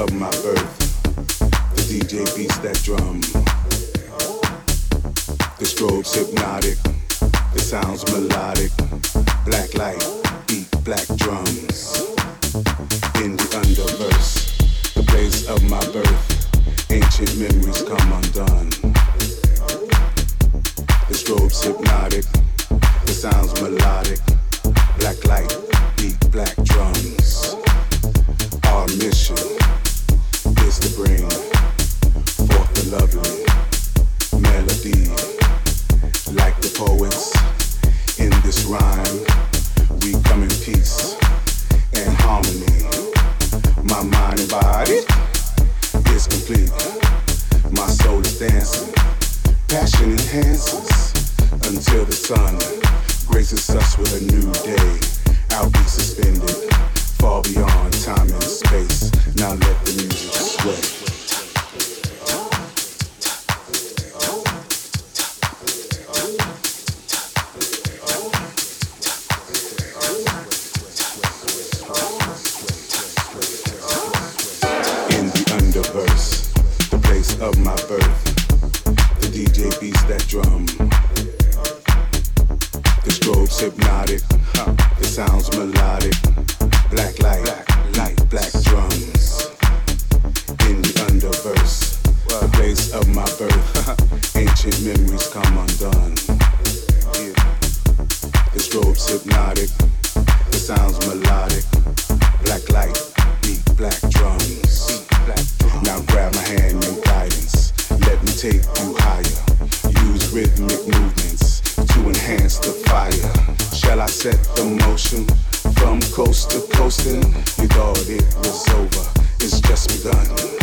of my birth. The DJ beats that drum. The strobes hypnotic, the sounds melodic. Black light, beat, black drum. rhythmic movements to enhance the fire. Shall I set the motion from coast to coasting? You thought it was over, it's just begun.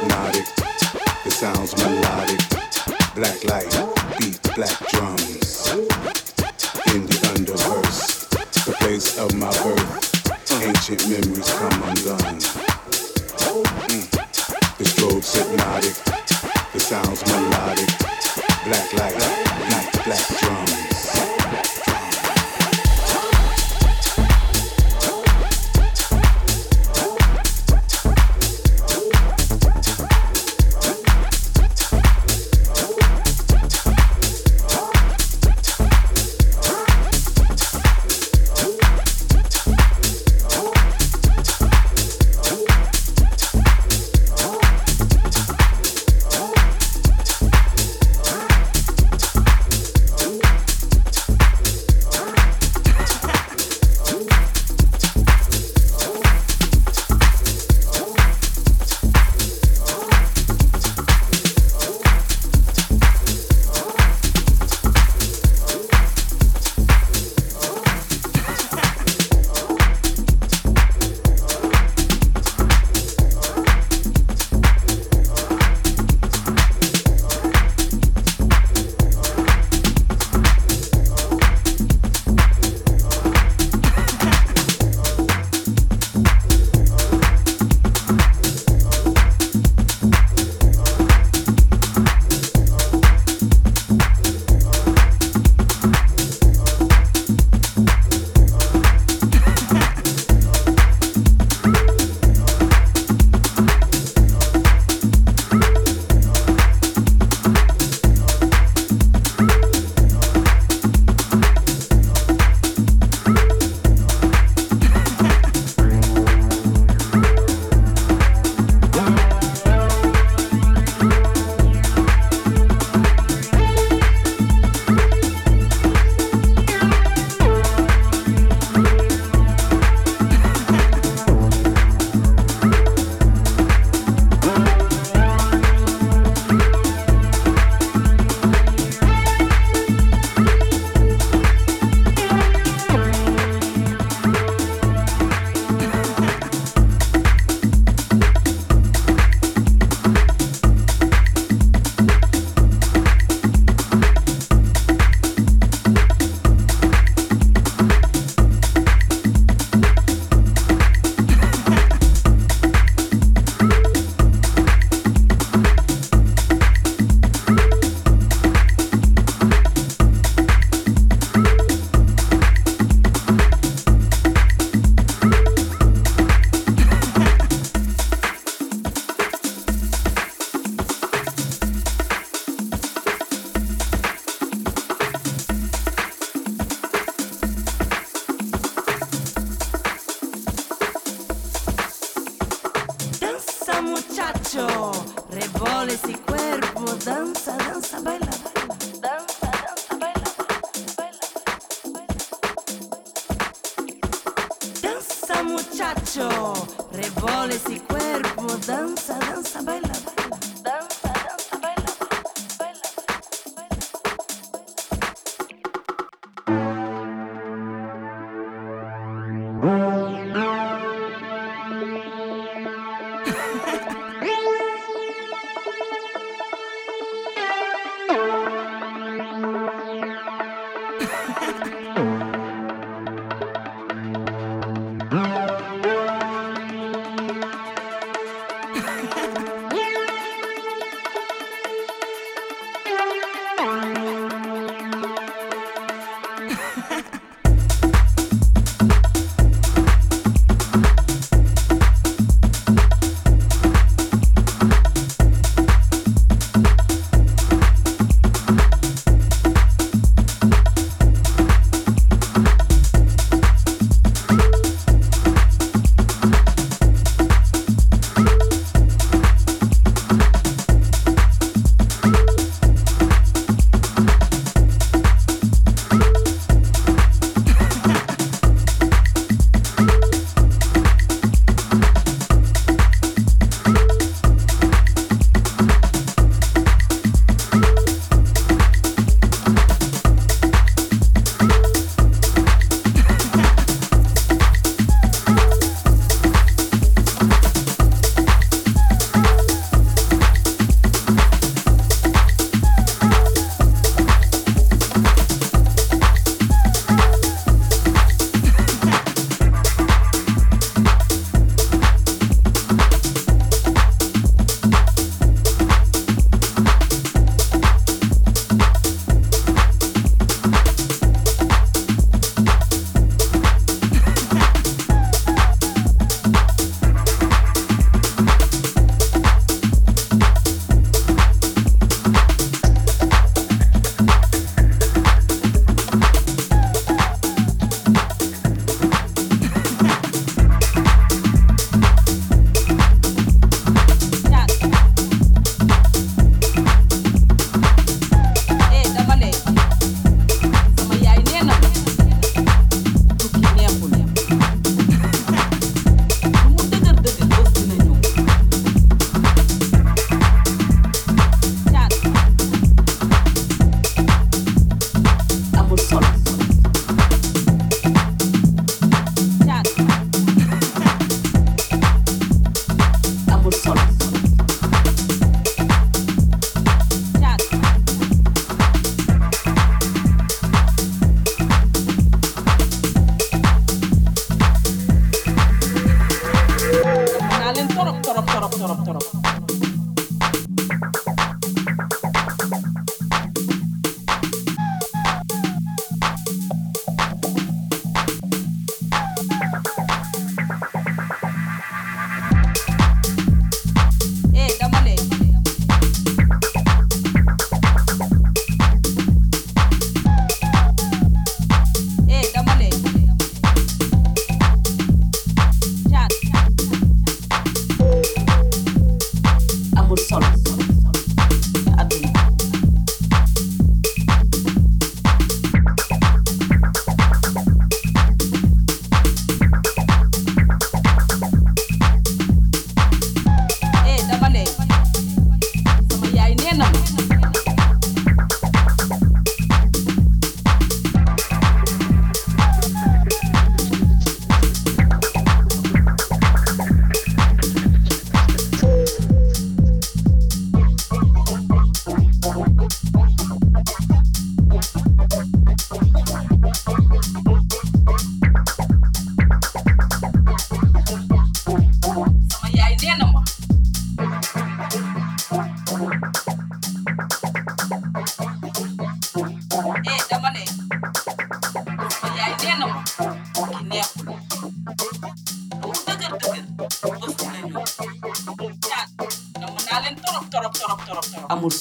Hypnotic. The sounds melodic. Black light beats black Bye.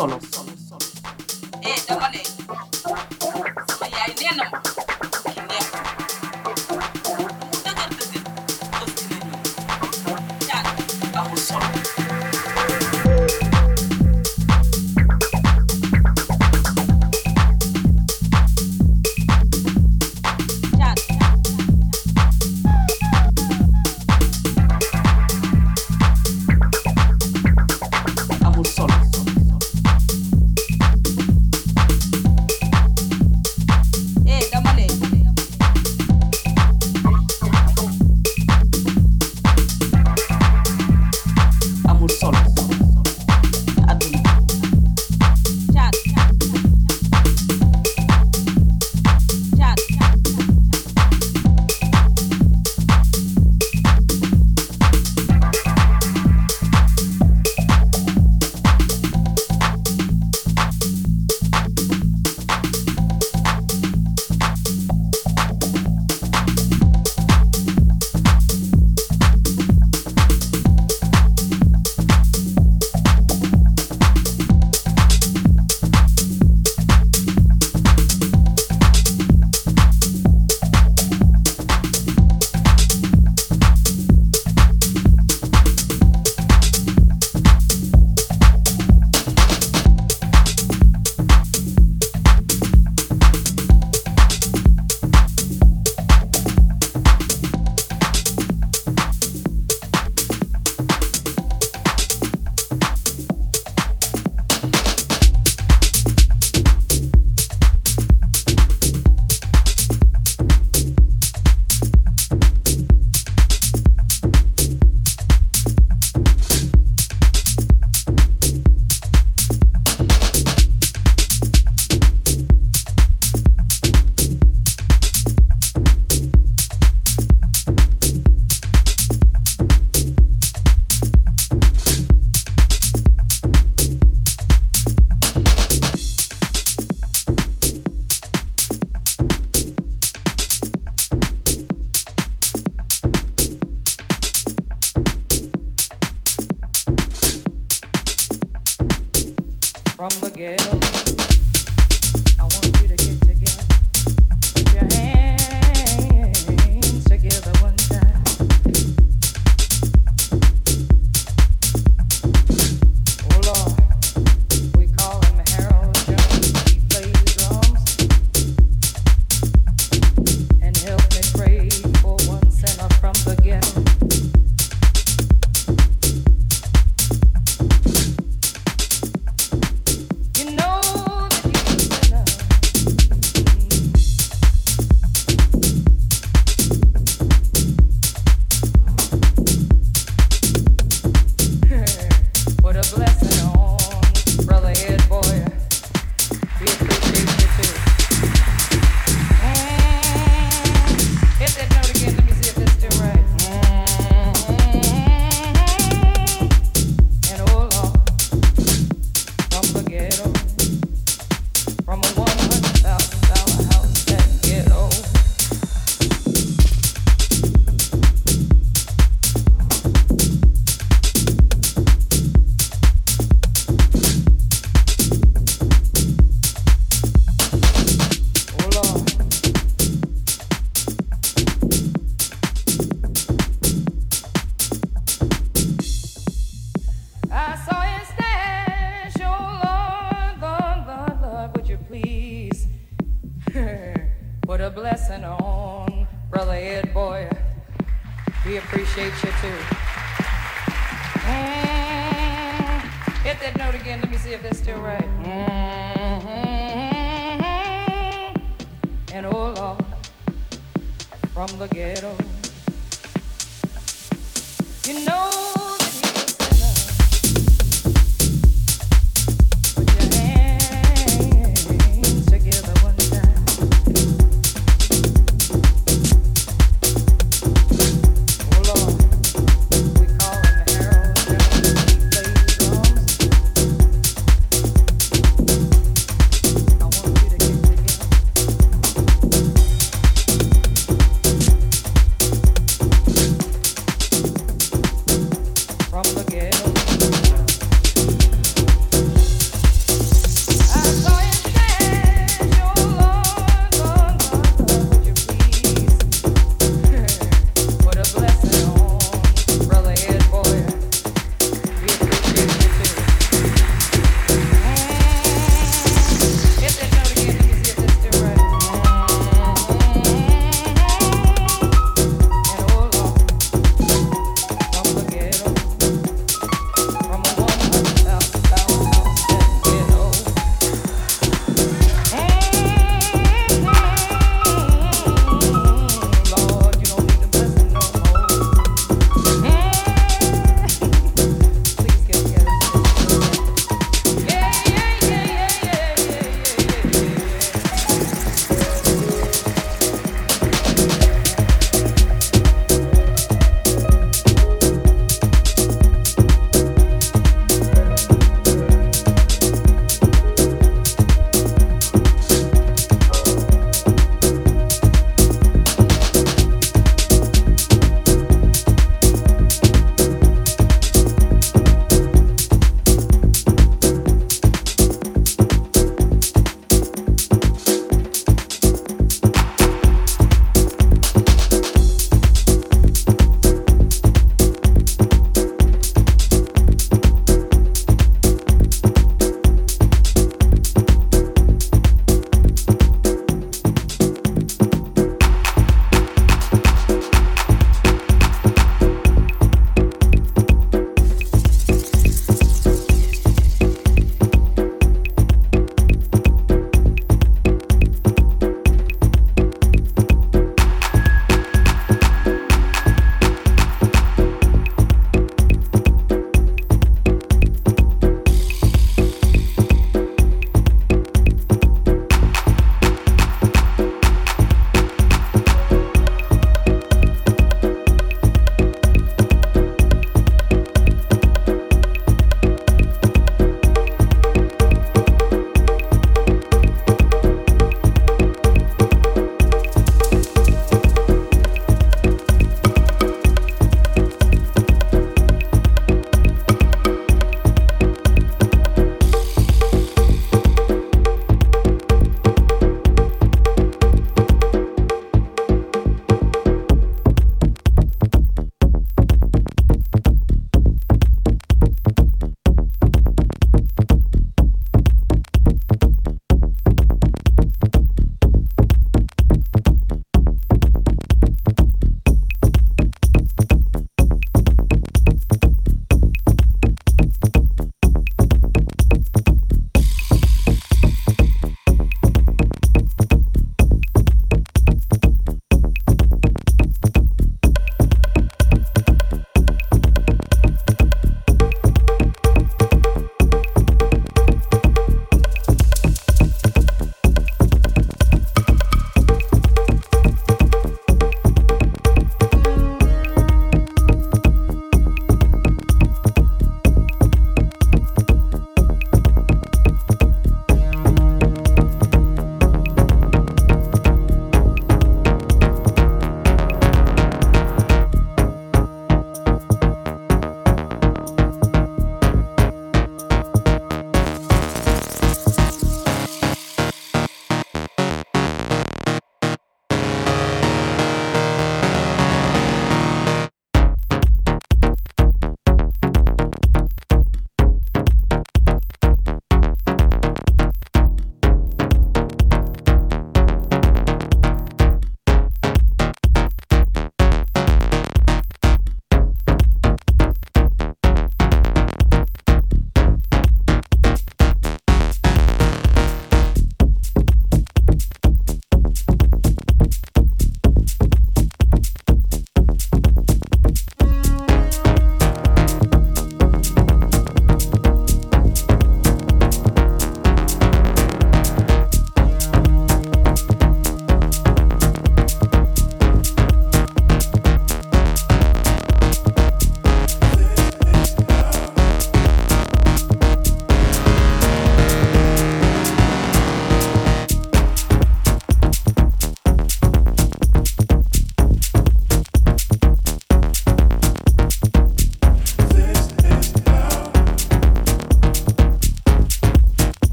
solos.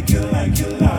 like you like you like.